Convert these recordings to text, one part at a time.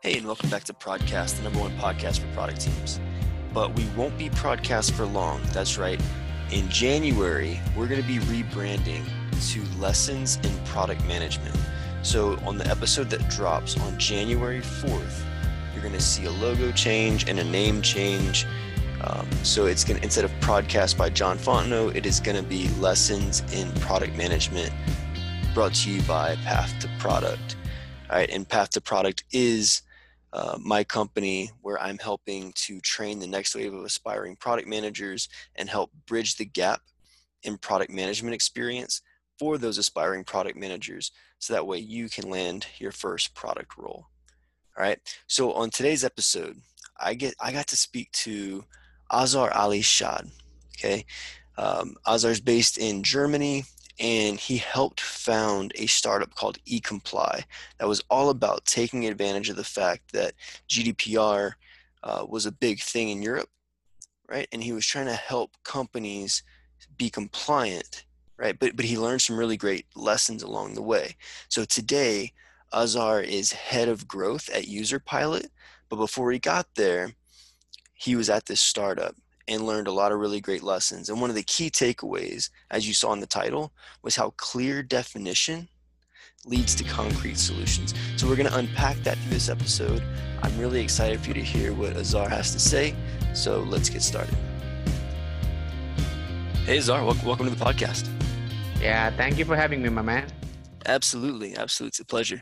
Hey, and welcome back to Prodcast, the number one podcast for product teams. But we won't be Prodcast for long. That's right. In January, we're going to be rebranding to Lessons in Product Management. So, on the episode that drops on January 4th, you're going to see a logo change and a name change. Um, so, it's going to, instead of Prodcast by John Fontenot, it is going to be Lessons in Product Management brought to you by Path to Product. All right, and Path to Product is uh, my company where I'm helping to train the next wave of aspiring product managers and help bridge the gap in product management experience for those aspiring product managers so that way you can land your first product role. All right. So on today's episode, I get I got to speak to Azar Ali Shad. Okay. Um, Azar is based in Germany and he helped found a startup called eComply that was all about taking advantage of the fact that GDPR uh, was a big thing in Europe, right? And he was trying to help companies be compliant, right? But but he learned some really great lessons along the way. So today, Azar is head of growth at Userpilot, but before he got there, he was at this startup and learned a lot of really great lessons. And one of the key takeaways, as you saw in the title, was how clear definition leads to concrete solutions. So we're going to unpack that through this episode. I'm really excited for you to hear what Azar has to say. So let's get started. Hey, Azar, welcome to the podcast. Yeah, thank you for having me, my man. Absolutely, absolutely. It's a pleasure.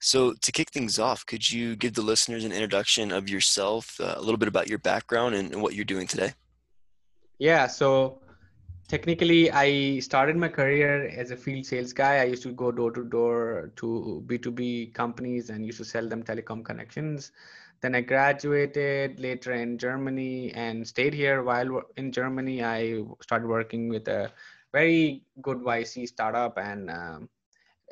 So, to kick things off, could you give the listeners an introduction of yourself, uh, a little bit about your background and, and what you're doing today? Yeah, so technically, I started my career as a field sales guy. I used to go door to door to B2B companies and used to sell them telecom connections. Then I graduated later in Germany and stayed here. While in Germany, I started working with a very good YC startup and um,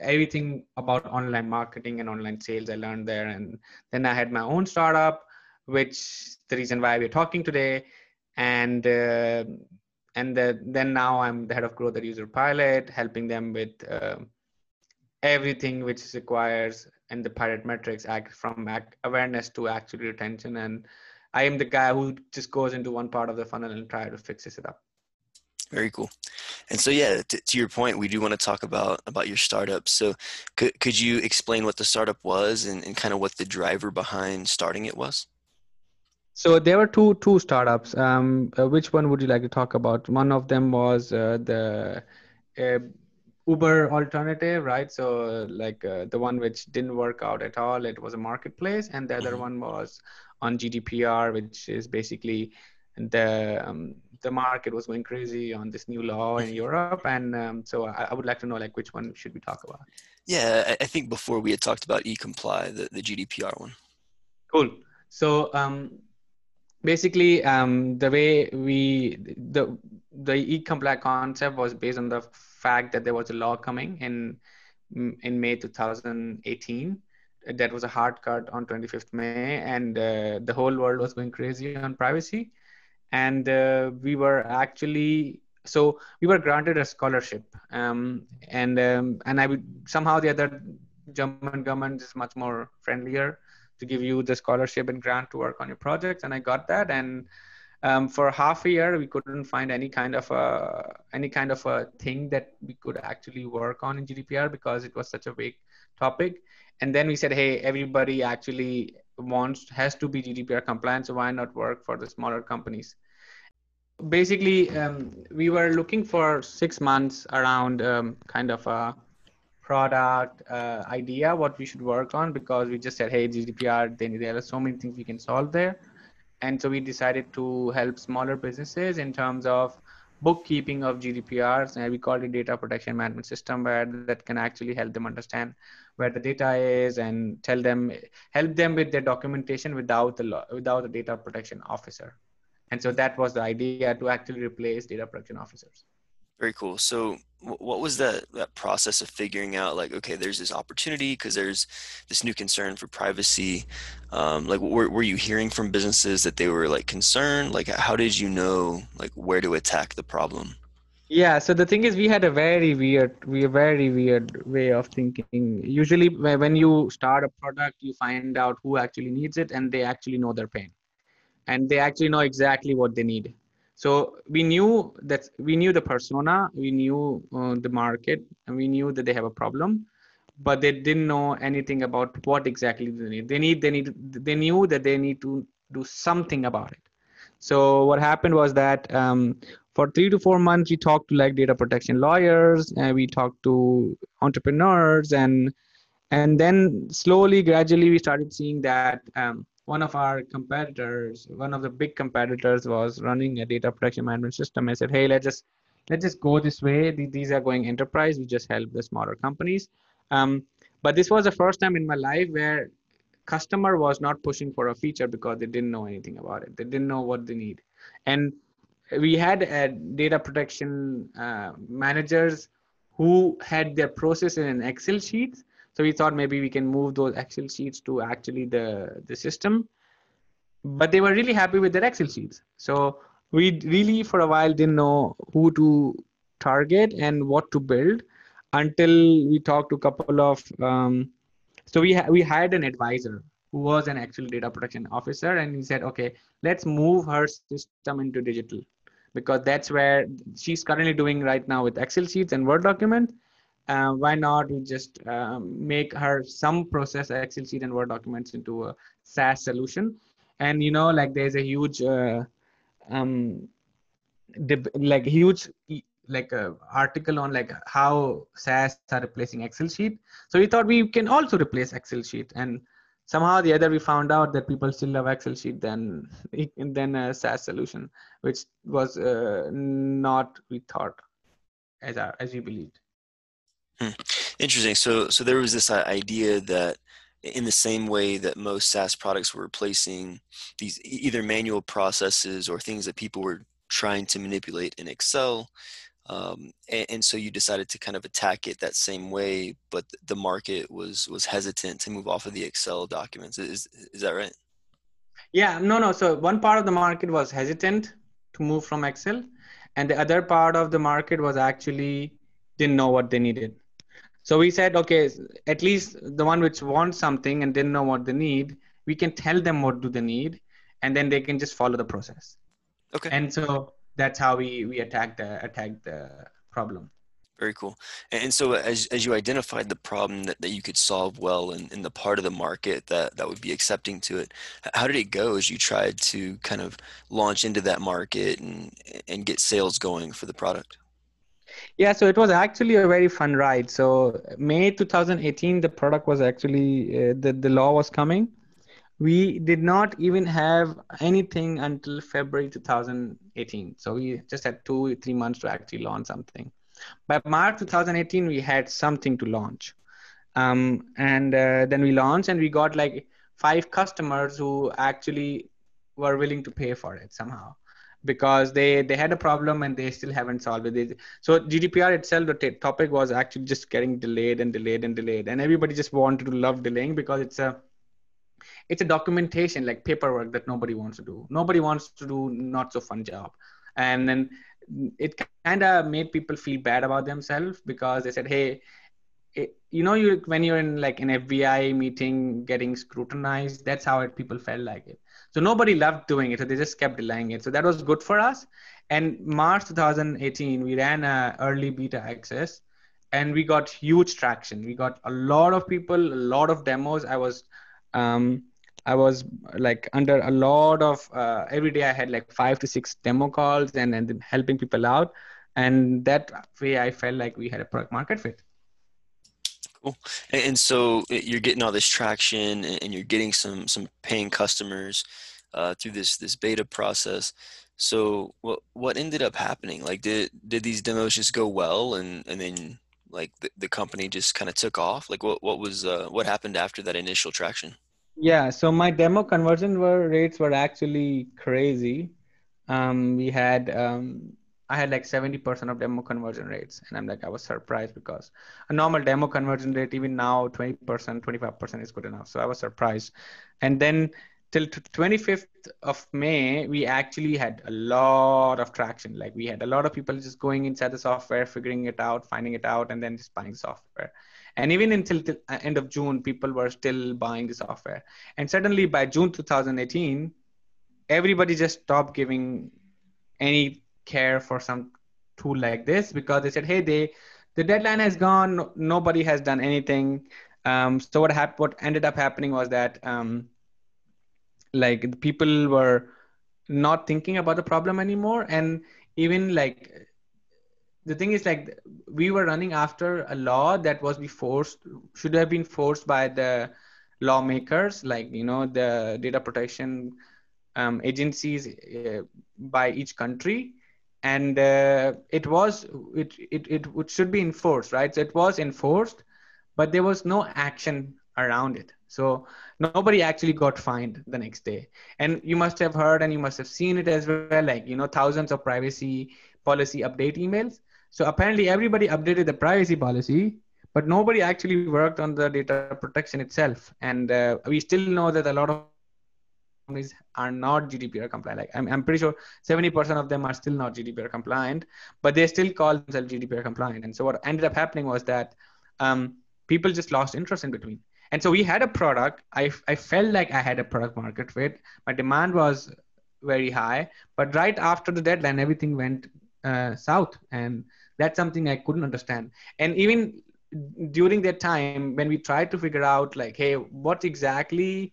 everything about online marketing and online sales I learned there. And then I had my own startup, which the reason why we're talking today and uh, and the, then now I'm the head of growth at Userpilot, helping them with uh, everything which requires and the pirate metrics act from act awareness to actually retention. And I am the guy who just goes into one part of the funnel and try to fix it up. Very cool. And so, yeah, to, to, your point, we do want to talk about about your startup. So, could could you explain what the startup was and, and kind of what the driver behind starting it was? So there were two two startups. Um, uh, which one would you like to talk about? One of them was uh, the uh, Uber alternative, right? So like uh, the one which didn't work out at all. It was a marketplace, and the other mm-hmm. one was on GDPR, which is basically the um, the market was going crazy on this new law in Europe, and um, so I, I, would like to know like which one should we talk about? Yeah, I think before we had talked about eComply, the the GDPR one. Cool. So um, basically um, the way we the the eComply concept was based on the fact that there was a law coming in in May 2018 that was a hard cut on 25th May and uh, the whole world was going crazy on privacy. And uh, we were actually so we were granted a scholarship um, and um, and I would somehow the other German government is much more friendlier to give you the scholarship and grant to work on your project and i got that. And um, for half a year we couldn't find any kind of a any kind of a thing that we could actually work on in GDPR because it was such a big topic. And then we said hey everybody actually wants has to be GDPR compliant so why not work for the smaller companies? Basically um, we were looking for six months around um, kind of a product uh, idea what we should work on because we just said hey GDPR then there are so many things we can solve there. And so we decided to help smaller businesses in terms of bookkeeping of GDPRs. And we call it data protection management system where that can actually help them understand where the data is and tell them help them with their documentation without the law, without the data protection officer. And so that was the idea to actually replace data protection officers. Very cool. So, what was that that process of figuring out like, okay, there's this opportunity because there's this new concern for privacy. Um, like, were were you hearing from businesses that they were like concerned? Like, how did you know like where to attack the problem? Yeah, so the thing is, we had a very weird, we a very weird way of thinking. Usually, when you start a product, you find out who actually needs it, and they actually know their pain, and they actually know exactly what they need. So we knew that we knew the persona, we knew uh, the market, and we knew that they have a problem, but they didn't know anything about what exactly they need. They need, they need, they knew that they need to do something about it. So what happened was that um, for three to four months we talked to like data protection lawyers and we talked to entrepreneurs and and then slowly gradually we started seeing that um, one of our competitors one of the big competitors was running a data protection management system. I said hey let's just let's just go this way. These are going enterprise. We just help the smaller companies. Um, but this was the first time in my life where customer was not pushing for a feature because they didn't know anything about it. They didn't know what they need. And we had uh, data protection uh, managers who had their process in an excel sheet so we thought maybe we can move those excel sheets to actually the the system. But they were really happy with their excel sheets. So we really for a while didn't know who to target and what to build until we talked to a couple of um, so we ha- we hired an advisor who was an actual data protection officer and he said okay let's move her system into digital. Because that's where she's currently doing right now with excel sheets and word document uh, why not we just um, make her some process excel sheet and word documents into a saas solution? And you know like there's a huge uh, um like huge like a article on like how saas are replacing excel sheet. So we thought we can also replace excel sheet. And somehow the other we found out that people still love excel sheet than than a saas solution which was uh, not we thought as our, as we believed. Interesting. So so there was this idea that in the same way that most SaaS products were replacing these either manual processes or things that people were trying to manipulate in Excel, um, and, and, so you decided to kind of attack it that same way but the market was was hesitant to move off of the excel documents. Is is that right? Yeah. No no. So one part of the market was hesitant to move from excel and the other part of the market was actually didn't know what they needed so we said okay at least the one which wants something and didn't know what they need we can tell them what do they need and then they can just follow the process. Okay. And so that's how we we attack the attack the problem. Very cool. And so as, as you identified the problem that, that you could solve well in, in the part of the market that, that would be accepting to it how did it go as you tried to kind of launch into that market and, and get sales going for the product yeah so it was actually a very fun ride so may 2018 the product was actually uh, the, the law was coming we did not even have anything until February 2018. So we just had two, three months to actually launch something. By March 2018, we had something to launch. Um, and uh, then we launched and we got like five customers who actually were willing to pay for it somehow because they they had a problem and they still haven't solved it. So GDPR itself, the t- topic was actually just getting delayed and delayed and delayed, and everybody just wanted to love delaying because it's a it's a documentation like paperwork that nobody wants to do. Nobody wants to do not so fun job. And then it kind of made people feel bad about themselves because they said hey you know you when you're in like an fbi meeting getting scrutinized that's how it, people felt like it. So nobody loved doing it so they just kept delaying it. So that was good for us. And march 2018 we ran a early beta access and we got huge traction. We got a lot of people a lot of demos. I was um, I was like under a lot of uh, every day. I had like five to six demo calls and and helping people out, and that way I felt like we had a product market fit. Cool. And, so uh, you're getting all this traction, and you're getting some some paying customers uh, through this this beta process. So what what ended up happening? Like did did these demos just go well, and and then like the, the company just kind of took off? Like what what was uh, what happened after that initial traction? Yeah, so my demo conversion were, rates were actually crazy. Um, we had um, I had like 70% of demo conversion rates, and I'm like I was surprised because a normal demo conversion rate even now 20%, 25% is good enough. So I was surprised, and then till 25th of May, we actually had a lot of traction. Like we had a lot of people just going inside the software, figuring it out, finding it out, and then just buying software. And even until the uh, end of June, people were still buying the software. And suddenly by June 2018, everybody just stopped giving any care for some tool like this because they said, hey, they the deadline has gone. Nobody has done anything. Um, so what happened? What ended up happening was that um, like people were not thinking about the problem anymore, and even like the thing is like we were running after a law that was be forced should have been forced by the lawmakers like you know the data protection um, agencies uh, by each country and uh, it was it, it it should be enforced right? So it was enforced but there was no action around it. So nobody actually got fined the next day. And you must have heard and you must have seen it as well like you know thousands of privacy policy update emails. So apparently everybody updated the privacy policy but nobody actually worked on the data protection itself. And uh, we still know that a lot of companies are not GDPR compliant. Like I'm, I'm pretty sure 70% of them are still not GDPR compliant, but they still call themselves GDPR compliant. And so what ended up happening was that um, people just lost interest in between. And so we had a product. I, I felt like I had a product market fit. My demand was very high, but right after the deadline, everything went uh, south, and that's something I couldn't understand. And even during that time, when we tried to figure out like, hey, what exactly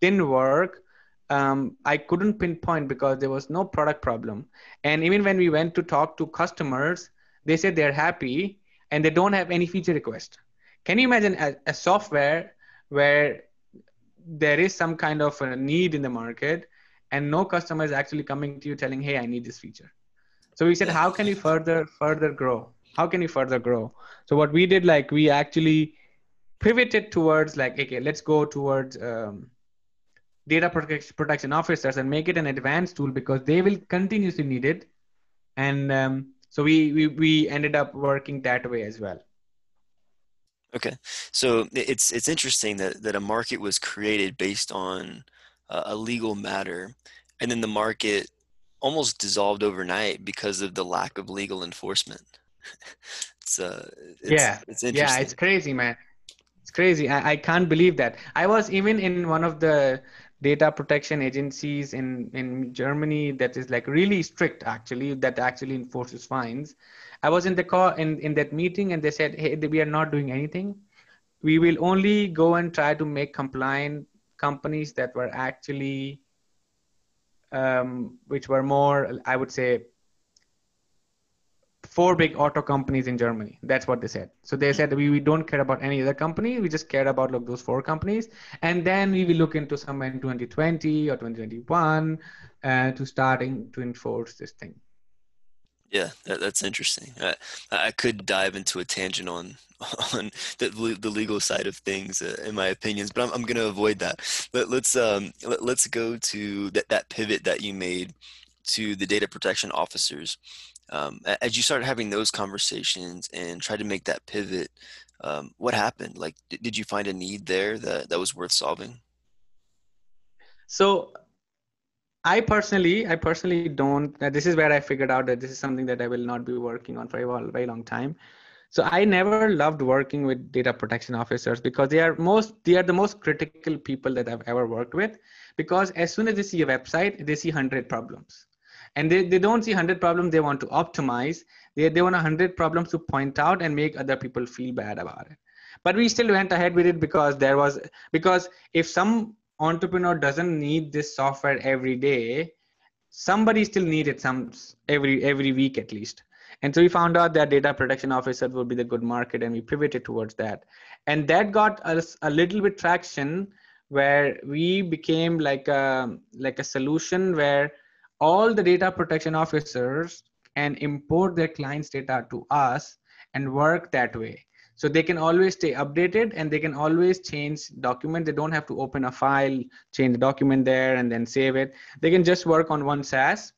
didn't work, um, I couldn't pinpoint because there was no product problem. And even when we went to talk to customers, they said they're happy and they don't have any feature request. Can you imagine a, a software where there is some kind of a need in the market and no customer is actually coming to you telling, hey, I need this feature. So we said, how can you further further grow? How can you further grow? So what we did, like we actually pivoted towards like, okay, let's go towards um, data protection officers and make it an advanced tool because they will continuously need it. And um, so we, we, we ended up working that way as well. Okay, so it's it's interesting that that a market was created based on a legal matter, and then the market almost dissolved overnight because of the lack of legal enforcement. it's uh, it's, yeah, it's yeah, it's crazy, man. It's crazy. I, I can't believe that. I was even in one of the data protection agencies in in Germany that is like really strict actually that actually enforces fines. I was in the call in in that meeting and they said, hey, we are not doing anything. We will only go and try to make compliant companies that were actually um, which were more, I would say, four big auto companies in Germany. That's what they said. So they said we, we don't care about any other company. We just care about like those four companies. And then we will look into somewhere in 2020 or 2021 uh, to starting to enforce this thing. Yeah, that, that's interesting. I, I could dive into a tangent on on the, the legal side of things, uh, in my opinions, but I'm, I'm going to avoid that. But let's um let, let's go to that that pivot that you made to the data protection officers um, as you started having those conversations and tried to make that pivot um, what happened? Like did, did you find a need there that, that was worth solving? So i personally i personally don't uh, this is where i figured out that this is something that i will not be working on for a very long time. So i never loved working with data protection officers because they are most they are the most critical people that i've ever worked with because as soon as they see a website they see 100 problems and they, they don't see 100 problems they want to optimize. They, they want 100 problems to point out and make other people feel bad about it. But we still went ahead with it because there was because if some entrepreneur doesn't need this software every day somebody still need it some every every week at least. And so we found out that data protection officer would be the good market and we pivoted towards that. And that got us a little bit traction where we became like a like a solution where all the data protection officers and import their clients data to us and work that way. So they can always stay updated and they can always change document. They don't have to open a file change the document there and then save it. They can just work on one SaaS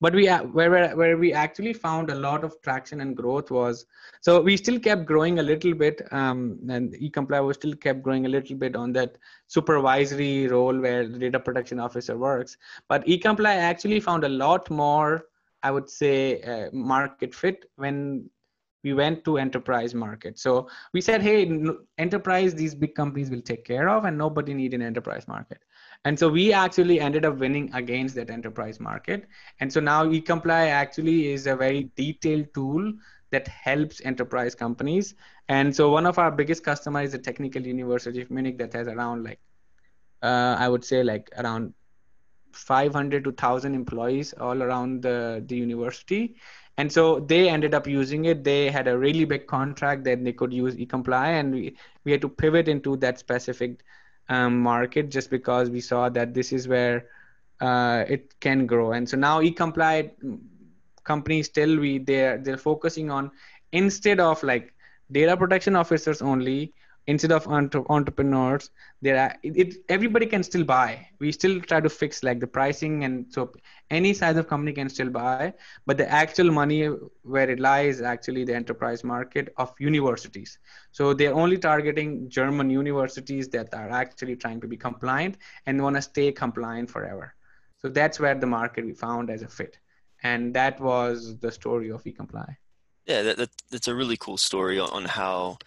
but we where where we actually found a lot of traction and growth was so we still kept growing a little bit um, and eComply was still kept growing a little bit on that supervisory role where the data protection officer works. But eComply actually found a lot more i would say uh, market fit when we went to enterprise market. So we said hey enterprise these big companies will take care of and nobody need an enterprise market and so we actually ended up winning against that enterprise market. And so now eComply actually is a very detailed tool that helps enterprise companies. And so one of our biggest customers is the Technical University of Munich that has around like, uh, I would say like around 500 to 1000 employees all around the, the university. And so they ended up using it. They had a really big contract that they could use eComply and we, we had to pivot into that specific um, market just because we saw that this is where uh, it can grow. And so now e-compliant companies still we they're they're focusing on instead of like data protection officers only instead of entre- entrepreneurs there are it, it, everybody can still buy. We still try to fix like the pricing and so any size of company can still buy but the actual money where it lies actually the enterprise market of universities. So they're only targeting german universities that are actually trying to be compliant and want to stay compliant forever. So that's where the market we found as a fit. And that was the story of eComply. Yeah that, that, that's a really cool story on how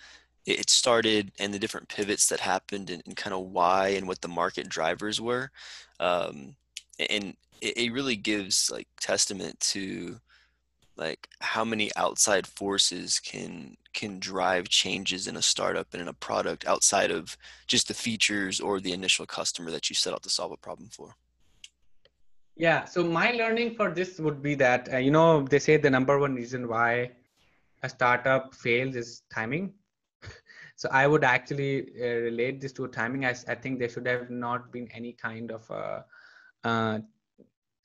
it started and the different pivots that happened and, and kind of why and what the market drivers were um, and it, it, really gives like testament to like how many outside forces can can drive changes in a startup and in a product outside of just the features or the initial customer that you set out to solve a problem for. Yeah so my learning for this would be that uh, you know they say the number one reason why a startup fails is timing so I would actually uh, relate this to timing. I, I think there should have not been any kind of a, uh,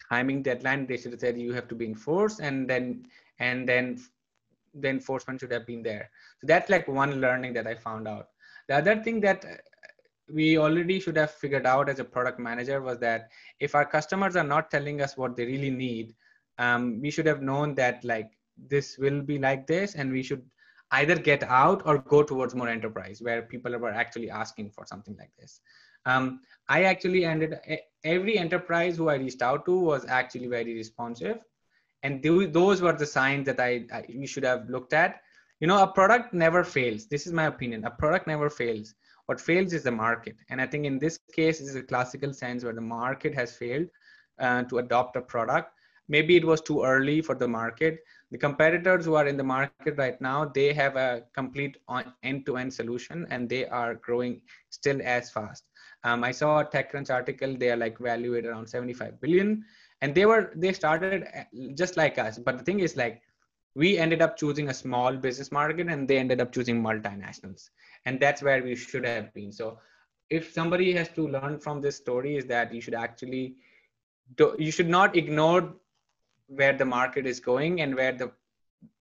timing deadline. They should have said you have to be enforced, and then and then the enforcement should have been there. So that's like one learning that I found out. The other thing that uh, we already should have figured out as a product manager was that if our customers are not telling us what they really need, um, we should have known that like this will be like this, and we should either get out or go towards more enterprise where people were actually asking for something like this. Um, I actually ended every enterprise who I reached out to was actually very responsive, and those were the signs that I, I we should have looked at. You know, a product never fails. This is my opinion. A product never fails. What fails is the market, and I think in this case, this is a classical sense where the market has failed uh, to adopt a product. Maybe it was too early for the market. The competitors who are in the market right now they have a complete end-to-end solution and they are growing still as fast. Um, i saw a TechCrunch article they are like valued around 75 billion. And they were they started uh, just like us. But the thing is like we ended up choosing a small business market and they ended up choosing multinationals. And that's where we should have been. So if somebody has to learn from this story is that you should actually do, you should not ignore where the market is going and where the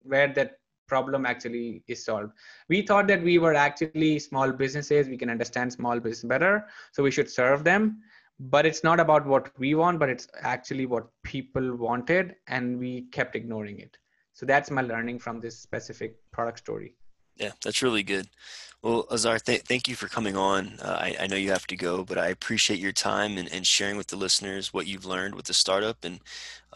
where that problem actually is solved. We thought that we were actually small businesses. We can understand small business better so we should serve them. But it's not about what we want but it's actually what people wanted and we kept ignoring it. So that's my learning from this specific product story yeah that's really good well, Azar, th- thank you for coming on. Uh, I, I, know you have to go, but I appreciate your time and, and sharing with the listeners what you've learned with the startup and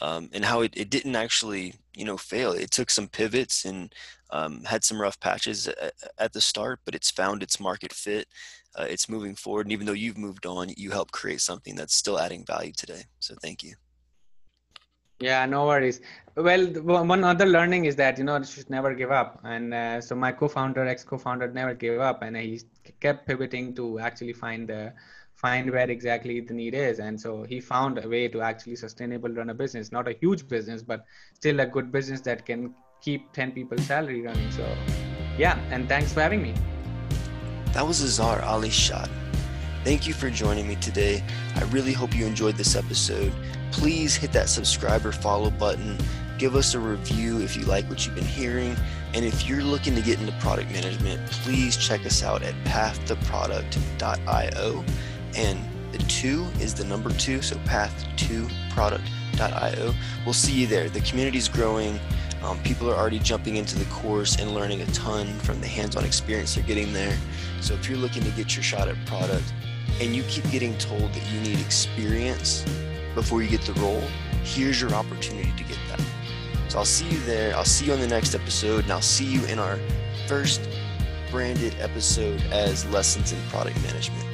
um, and how it, it didn't actually you know fail. It took some pivots and um, had some rough patches at, at, the start, but it's found its market fit. Uh, it's moving forward, and even though you've moved on, you help create something that's still adding value today. So thank you. Yeah, no worries. Well, one other learning is that you know you should never give up, and uh, so my co-founder, ex-co-founder, never gave up, and he kept pivoting to actually find the find where exactly the need is, and so he found a way to actually sustainable run a business, not a huge business, but still a good business that can keep 10 people's salary running. So, yeah, and thanks for having me. That was Azar Ali Shad. Thank you for joining me today. I really hope you enjoyed this episode please hit that subscribe or follow button. Give us a review if you like what you've been hearing. And if you're looking to get into product management, please check us out at pathtoproduct.io. And The two is the number two, so path to product.io. We'll see you there. The community is growing. Um, people are already jumping into the course and learning a ton from the hands on experience they're getting there. So if you're looking to get your shot at product and you keep getting told that you need experience before you get the role, here's your opportunity to get that. So I'll see you there. I'll see you on the next episode, and I'll see you in our first branded episode as Lessons in Product Management.